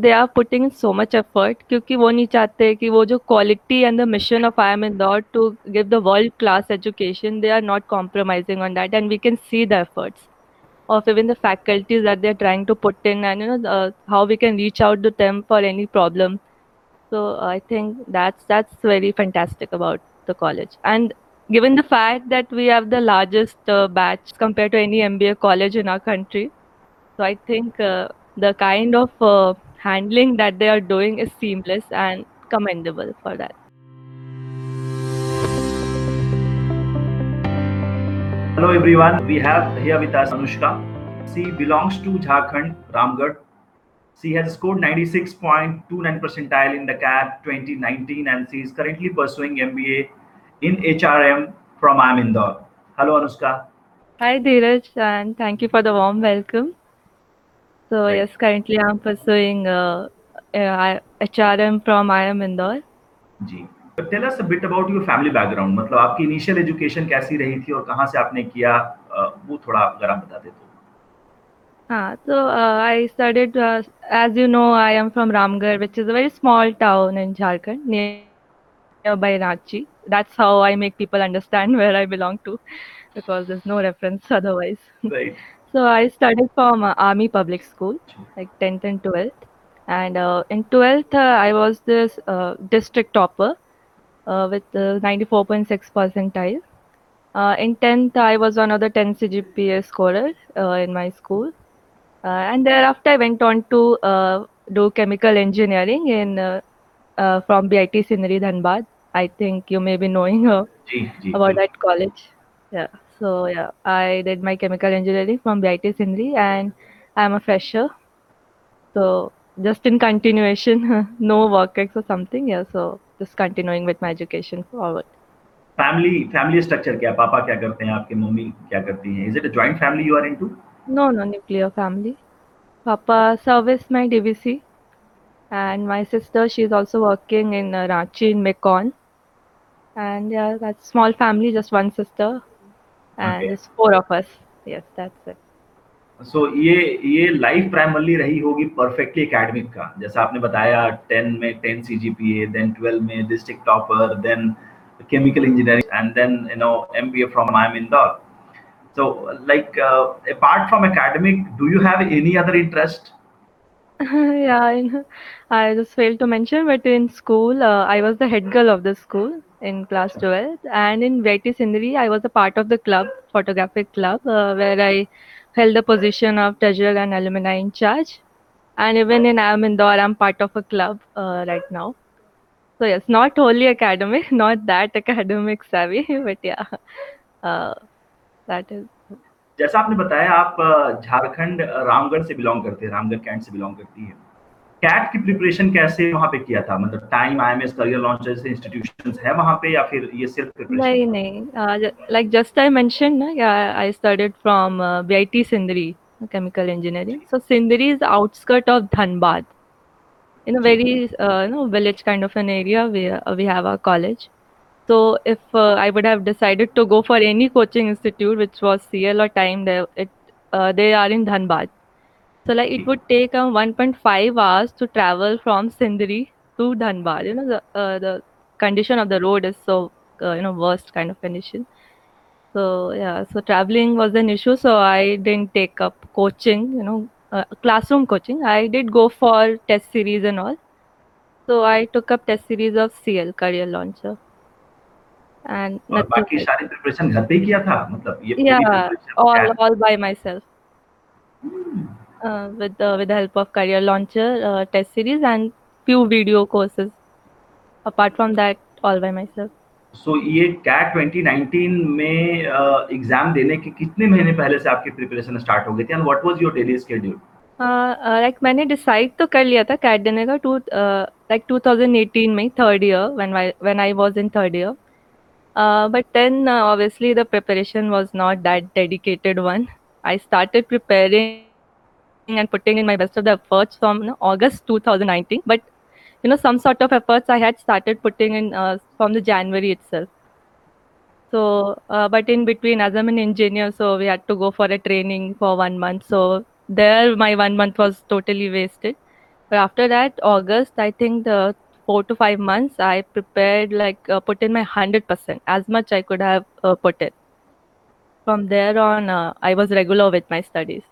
They are putting in so much effort क्योंकि वो नहीं चाहते कि वो जो quality and the mission of I M Indore to give the world class education they are not compromising on that and we can see the efforts of even the faculties that they're trying to put in and you know uh, how we can reach out to them for any problem so i think that's that's very fantastic about the college and given the fact that we have the largest uh, batch compared to any mba college in our country so i think uh, the kind of uh, handling that they are doing is seamless and commendable for that. Hello everyone, we have here with us Anushka. She belongs to Jharkhand, Ramgarh. She has scored 96.29 percentile in the CAT 2019 and she is currently pursuing MBA in HRM from IIM Indore. Hello Anushka. Hi Dheeraj and thank you for the warm welcome. So right. yes, currently I'm pursuing uh, uh, HRM from IIM Indore. Ji tell us a bit about your family background मतलब आपकी initial education कैसी रही थी और कहाँ से आपने किया वो थोड़ा अगर आप बता दे तो हाँ so uh, I studied uh, as you know I am from Ramgarh which is a very small town in Jharkhand nearby Ranchi that's how I make people understand where I belong to because there's no reference otherwise right So I studied from uh, Army Public School, like 10th and 12th. And uh, in 12th, uh, I was this uh, district topper uh, with 94.6 percentile. Uh, in 10th, I was one of the 10 CGPA scorers in my school. and thereafter, I went on to do chemical engineering in from BIT Sindri Dhanbad. I think you may be knowing about that college. Yeah. So yeah, I did my chemical engineering from BIT Sindri and I'm a fresher. So just in continuation, no work ex or something. Yeah, so just continuing with my education forward. Family family structure क्या पापा क्या करते हैं आपके mummy क्या करती हैं Is it a joint family you are into? No, no nuclear family. Papa service my DVC, and my sister she's also working in uh, Ranchi in Mekon. And yeah, that's small family, just one sister and okay. it's four of us. Yes, that's it. So so, ये ये life primarily रही होगी perfectly academic का जैसा आपने बताया 10 में 10 CGPA then 12 में district topper then chemical engineering and then you know MBA from IIM Indore. So like uh, apart from academic, do you have any other interest? yeah, I, I just failed to mention, but in school, uh, I was the head girl of the school In class 12 and in VIT Sindri I was a part of the club photographic club uh, where I held the position of treasurer and alumni in charge and even in IIM Indore I'm part of a club uh, right now so yes not only academic not that academic savvy but yeah uh, that is जैसा आपने बताया आप झारखंड रामगढ़ से belong करते हैं Ramgarh cantt से belong करती है कैट की प्रिपरेशन कैसे वहाँ पे किया था मतलब टाइम आईएमएस करियर लॉन्च जैसे इंस्टीट्यूशंस है वहाँ पे या फिर ये सिर्फ़ प्रिपरेशन नहीं नहीं लाइक जस्ट आई मेंशन ना I studied from BIT Sindri is outskirt of dhanbad in a very uh, you know village kind of an area where uh, we have our college so if uh, i would have decided to go for any coaching institute which was cl or time they it uh, they are in dhanbad So like it would take um, 1.5 hours to travel from Sindri to Dhanbad. You know the uh, the condition of the road is so uh, you know worst kind of condition. So yeah, so traveling was an issue. So I didn't take up coaching. You know, uh, classroom coaching. I did go for test series and all. So I took up test series of CL Career Launcher. And और बाकी सारी preparation घर पे ही किया था मतलब ये yeah all all by myself. Hmm. uh, with the with the help of career launcher uh, test series and few video courses apart from that all by myself so so, ये cat 2019 में exam uh, देने के कितने महीने पहले से आपकी preparation start हो गई थी and what was your daily schedule like मैंने डिसाइड तो कर लिया था कैट देने का टू लाइक 2018 में third year when when I was in third year but then obviously the preparation was not that dedicated one I started preparing and putting in my best of the efforts from you know, August 2019. But you know, some sort of efforts I had started putting in uh, from the January itself. So, uh, but in between, as I'm an engineer, so we had to go for a training for one month. So there, my one month was totally wasted. But after that, August, I think the four to five months, I prepared like uh, put in my hundred percent, as much I could have uh, put in. From there on, uh, I was regular with my studies.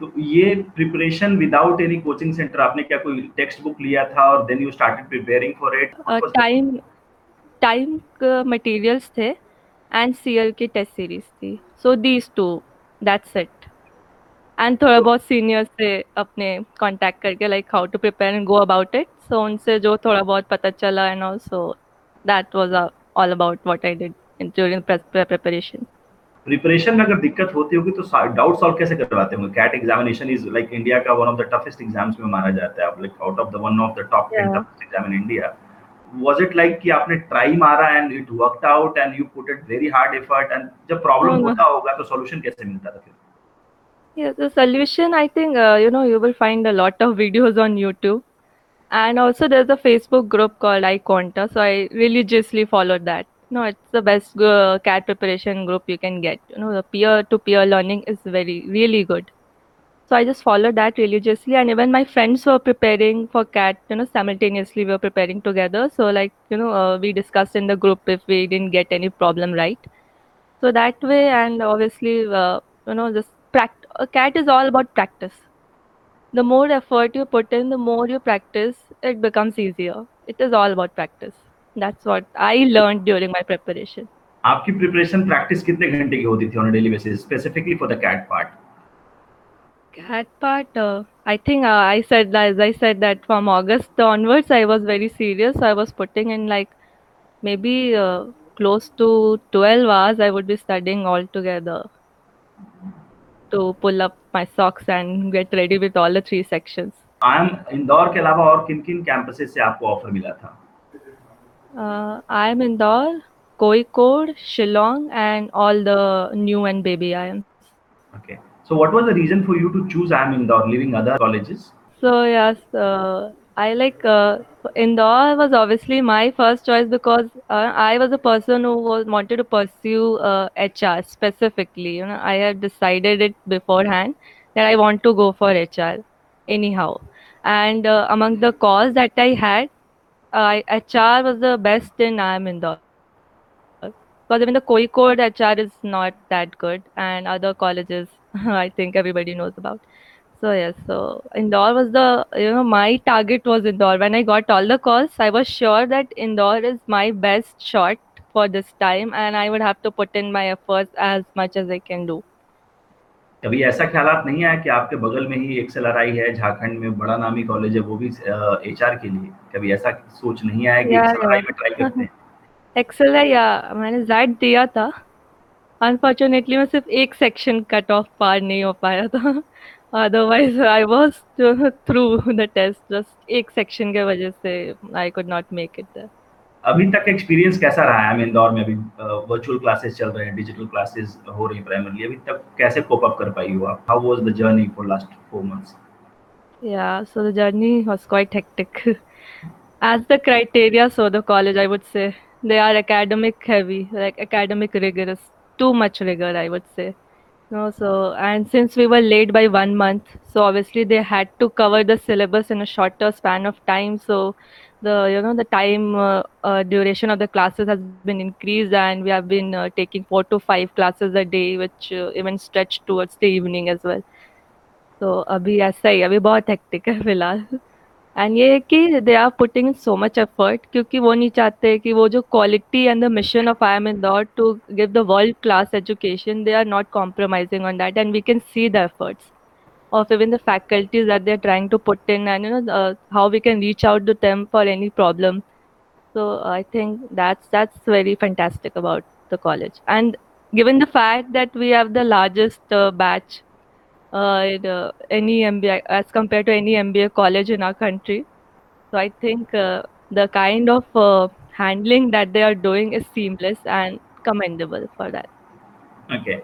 तो ये preparation without any coaching centre आपने क्या कोई text book लिया था और then you started preparing for it time time materials थे and CL की टेस्ट सीरीज़ थी। So these two that's it and थोड़ा बहुत सीनियर से अपने कांटेक्ट करके like how to prepare and go about it so उनसे जो थोड़ा बहुत पता चला and also that was all about what I did during preparation preparation में अगर दिक्कत होती होगी तो डाउट सॉल्व कैसे करवाते होंगे? CAT examination is like India का one of the toughest exams में माना जाता है। Like out of the one of the top 10 toughest exam in India was it like कि आपने ट्राई मारा and it worked out and you put it very hard effort and जब problem होता होगा तो सॉल्यूशन कैसे मिलता था फिर? Yeah, the solution I think uh, you know you will find a lot of videos on YouTube, and also there's a Facebook group called iQuanta, so I religiously followed that. No it's the best uh, cat preparation group you can get. You know the peer to peer learning is very really good. So i just followed that religiously and even my friends were preparing for cat you know simultaneously we were preparing together. So like you know uh, we discussed in the group if we didn't get any problem right. So that way and obviously uh, you know just practice cat is all about practice. The more effort you put in the more you practice it becomes easier. It is all about practice that's what I learned during my preparation. आपकी preparation practice कितने घंटे की होती थी on daily basis specifically for the CAT part cat part uh, i think uh, i said as i said that from august onwards i was very serious i was putting in like maybe uh, close to 12 hours i would be studying all together to pull up my socks and get ready with all the three sections i am Indore के अलावा और किन किन campuses से आपको offer मिला था Uh, IIM Indore, Kozhikode, Shillong, and all the new and baby IIMs. Okay. So, what was the reason for you to choose IIM Indore, leaving other colleges? So yes, uh, I like uh, Indore was obviously my first choice because uh, I was a person who was wanted to pursue HR uh, specifically. You know, I had decided it beforehand that I want to go for HR anyhow. And uh, among the calls that I had, uh, HR was the best in IIM Indore. Because even the Kozhikode HR is not that good, and other colleges I think everybody knows about. So yes, so Indore was the you know my target was Indore. When I got all the calls, I was sure that Indore is my best shot for this time, and I would have to put in my efforts as much as I can do. कभी ऐसा ख्याल नहीं आया कि आपके बगल में ही एक सेलराई है झारखंड में बड़ा नामी कॉलेज है वो भी एचआर के लिए? कभी ऐसा सोच नहीं आया कि सेलराई में ट्राई करते हैं? एक्सेल है या मैंने जैड दिया था। अनफॉर्चुनेटली मैं सिर्फ़ एक सेक्शन कट ऑफ़ पार नहीं हो पाया था। Otherwise I was through the test just एक सेक्शन के वजह से I could not make it there अभी तक एक्सपीरियंस कैसा रहा है इंदौर में अभी वर्चुअल क्लासेस चल रहे हैं डिजिटल क्लासेस हो रही प्राइमरली अभी तक कैसे कोप अप कर पाई हो आप how was the journey for last 4 months yeah so the journey was quite hectic as the criteria so the college i would say they are academic heavy like academic rigorous too much rigor i would say no so and since we were late by one month so obviously they had to cover the syllabus in a shorter span of time so the you know the time uh, uh, duration of the classes has been increased and we have been uh, taking four to five classes a day which uh, even stretched towards the evening as well so abhi aisa hi abhi bahut hectic hai फिलहाल and ये है कि they are putting so much effort क्योंकि वो नहीं चाहते कि वो जो quality and the mission of I M in that to give the world class education they are not compromising on that and we can see the efforts of even the faculties that they're trying to put in and you know uh, how we can reach out to them for any problem. So i think that's that's very fantastic about the college. And given the fact that we have the largest uh, batch uh, in, uh, any mba as compared to any mba college in our country so i think uh, the kind of uh, handling that they are doing is seamless and commendable for that. Okay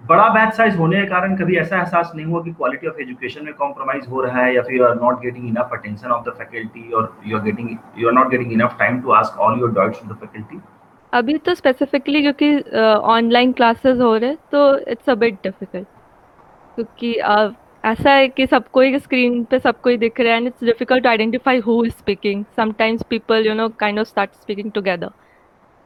बड़ा batch size होने के कारण कभी ऐसा एहसास नहीं हुआ कि क्वालिटी ऑफ़ एजुकेशन में कॉम्प्रोमाइज हो रहा है या फिर you are not getting enough attention of the faculty और you are getting you are not getting enough time to ask all your doubts to the faculty अभी तो स्पेसिफिकली क्योंकि ऑनलाइन क्लासेस हो रहे तो इट्स अ बिट डिफ़िकल्ट क्योंकि ऐसा है कि सबको ही स्क्रीन पे सबको ही दिख रहा है and it's difficult to identify who is speaking sometimes people you know kind of start speaking together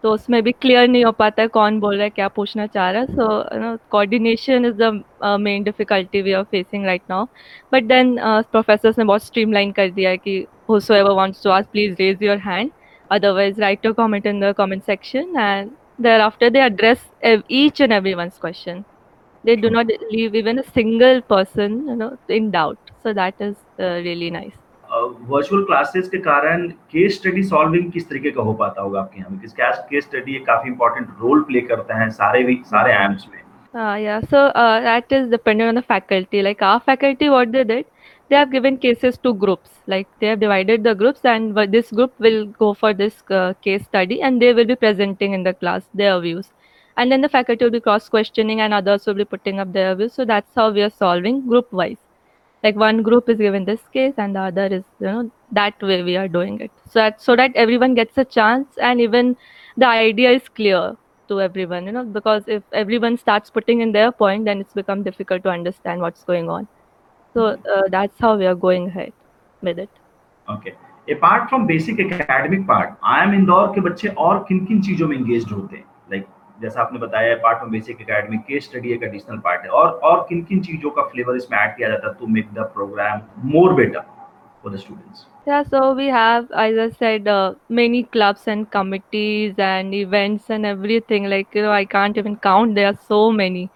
तो उसमें भी क्लियर नहीं हो पाता है कौन बोल रहा है, क्या पूछना चाह रहा है। So no coordination is the main difficulty we are facing right now but then professor ने बहुत स्ट्रीमलाइन कर दिया है कि who so ever wants to ask please raise your hand otherwise write to comment in the comment section and there after they address each and every one question they do not leave even a single person you know in doubt so that is really nice virtual uh, classes के कारण case study solving किस तरीके का हो पाता होगा आपके यहाँ बिकॉज़ केस स्टडी एक काफ़ी इंपॉर्टेंट रोल प्ले करता है सारे भी सारे एम्स में uh, yeah so uh, that is dependent on the faculty like our faculty what they did they have given cases to groups like they have divided the groups and this group will go for this uh, case study and they will be presenting in the class their views and then the faculty will be cross questioning and others will be putting up their views so that's how we are solving group wise like one group is given this case and the other is you know that way we are doing it. So that so that everyone gets a chance and even the idea is clear to everyone you know because if everyone starts putting in their point then it's become difficult to understand what's going on. So hmm. uh, that's how we are going ahead with it. Okay. Apart from basic academic part IIM Indore. ke bacche aur kin kin cheezon mein engaged hote hain. जैसा आपने बताया part of basic academic case study एक additional part है और और किन किन चीजों का फ्लेवर इसमें ऐड किया जाता है to make the programme more better for the students yeah so we have as i said uh, many clubs and committees and events and everything like you know i can't even count there are so many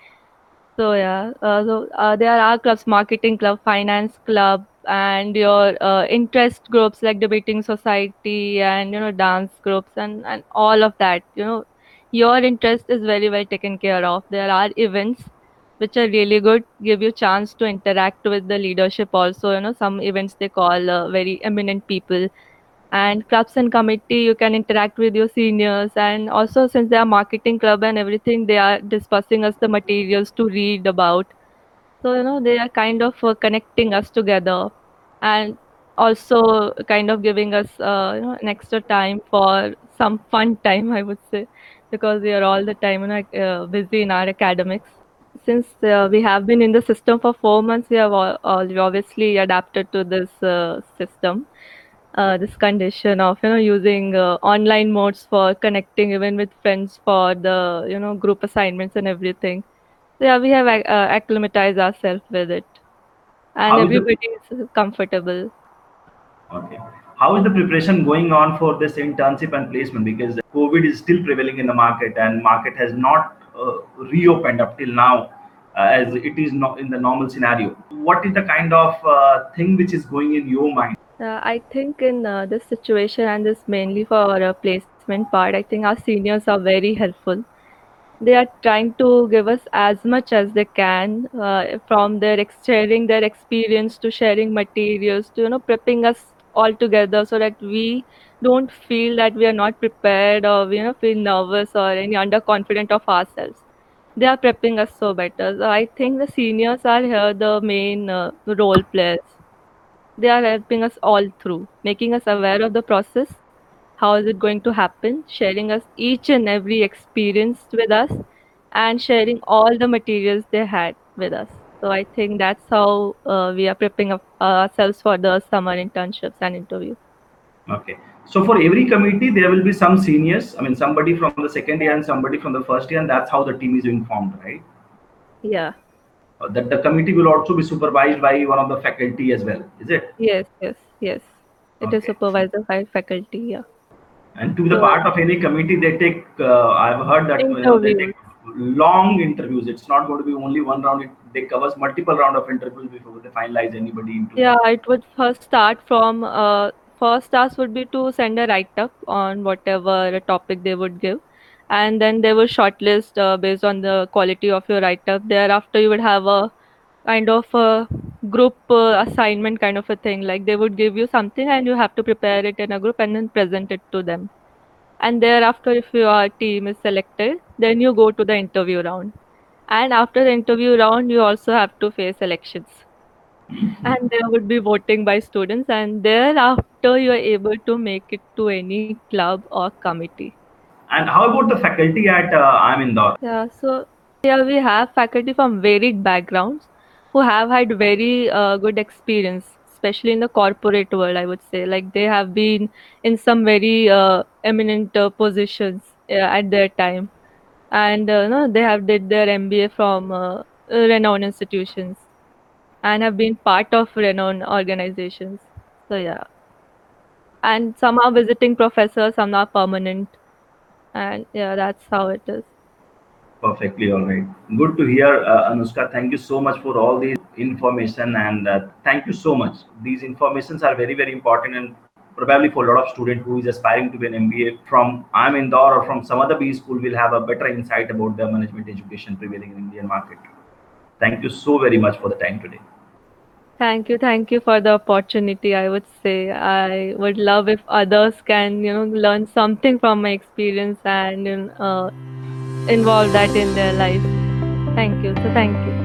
so yeah uh, so uh, there are clubs marketing club finance club and your uh, interest groups like debating society and you know dance groups and and all of that you know your interest is very well taken care of. There are events which are really good give you chance to interact with the leadership also you know some events they call uh, very eminent people. And clubs and committee you can interact with your seniors. And also since they are marketing club and everything they are discussing us the materials to read about. So you know they are kind of uh, connecting us together and also kind of giving us uh, you know an extra time for some fun time i would say because we are all the time you know, uh, busy in our academics. Since uh, we have been in the system for four months, we have all, all obviously adapted to this uh, system, uh, this condition of you know using uh, online modes for connecting even with friends for the you know group assignments and everything. So yeah, we have uh, acclimatized ourselves with it, and How everybody is, is comfortable. Okay how is the preparation going on for this internship and placement? Because covid is still prevailing in the market and market has not uh, reopened up till now uh, as it is not in the normal scenario. What is the kind of uh, thing which is going in your mind? Uh, i think in uh, this situation and this mainly for our placement part i think our seniors are very helpful. They are trying to give us as much as they can uh, from their sharing their experience to sharing materials to you know prepping us all together so that we don't feel that we are not prepared or you know feel nervous or any underconfident of ourselves. They are prepping us so better. So i think the seniors are here the main uh, role players. They are helping us all through making us aware of the process. How is it going to happen? Sharing us each and every experience with us and sharing all the materials they had with us so I think that's how uh, we are preparing uh, ourselves for the summer internships and interviews. Okay. So for every committee, there will be some seniors. I mean, somebody from the second year and somebody from the first year, and that's how the team is informed, right? Yeah. Uh, that the committee will also be supervised by one of the faculty as well, is it? Yes, yes, yes. It okay. is supervised by faculty, yeah. And to be the part of any committee, they take. Uh, I've heard that uh, they take long interviews. It's not going to be only one round. It they covers multiple round of interviews before they finalize anybody yeah it would first start from uh, first task would be to send a write-up on whatever topic they would give. And then they will shortlist uh, based on the quality of your write-up. Thereafter you would have a kind of a group uh, assignment kind of a thing. Like they would give you something and you have to prepare it in a group and then present it to them and thereafter if your team is selected then you go to the interview round. And after the interview round you also have to face elections. And there would be voting by students. And thereafter you are able to make it to any club or committee. And how about the faculty at uh, IIM Indore? Yeah so here we have faculty from varied backgrounds who have had very uh, good experience, especially in the corporate world. I would say, like they have been in some very uh, eminent uh, positions uh, at their time, and uh, no, they have did their MBA from uh, renowned institutions and have been part of renowned organizations. So yeah, and some are visiting professors, some are permanent, and yeah, that's how it is. Perfectly all right. Good to hear, uh, Anushka. Thank you so much for all these information and uh, thank you so much. These informations are very very important and probably for a lot of student who is aspiring to be an MBA from IIM Indore or from some other B school will have a better insight about the management education prevailing in Indian market. Thank you so very much for the time today. Thank you, thank you for the opportunity. I would say I would love if others can, you know, learn something from my experience and uh, involve that in their life. Thank you. So thank you.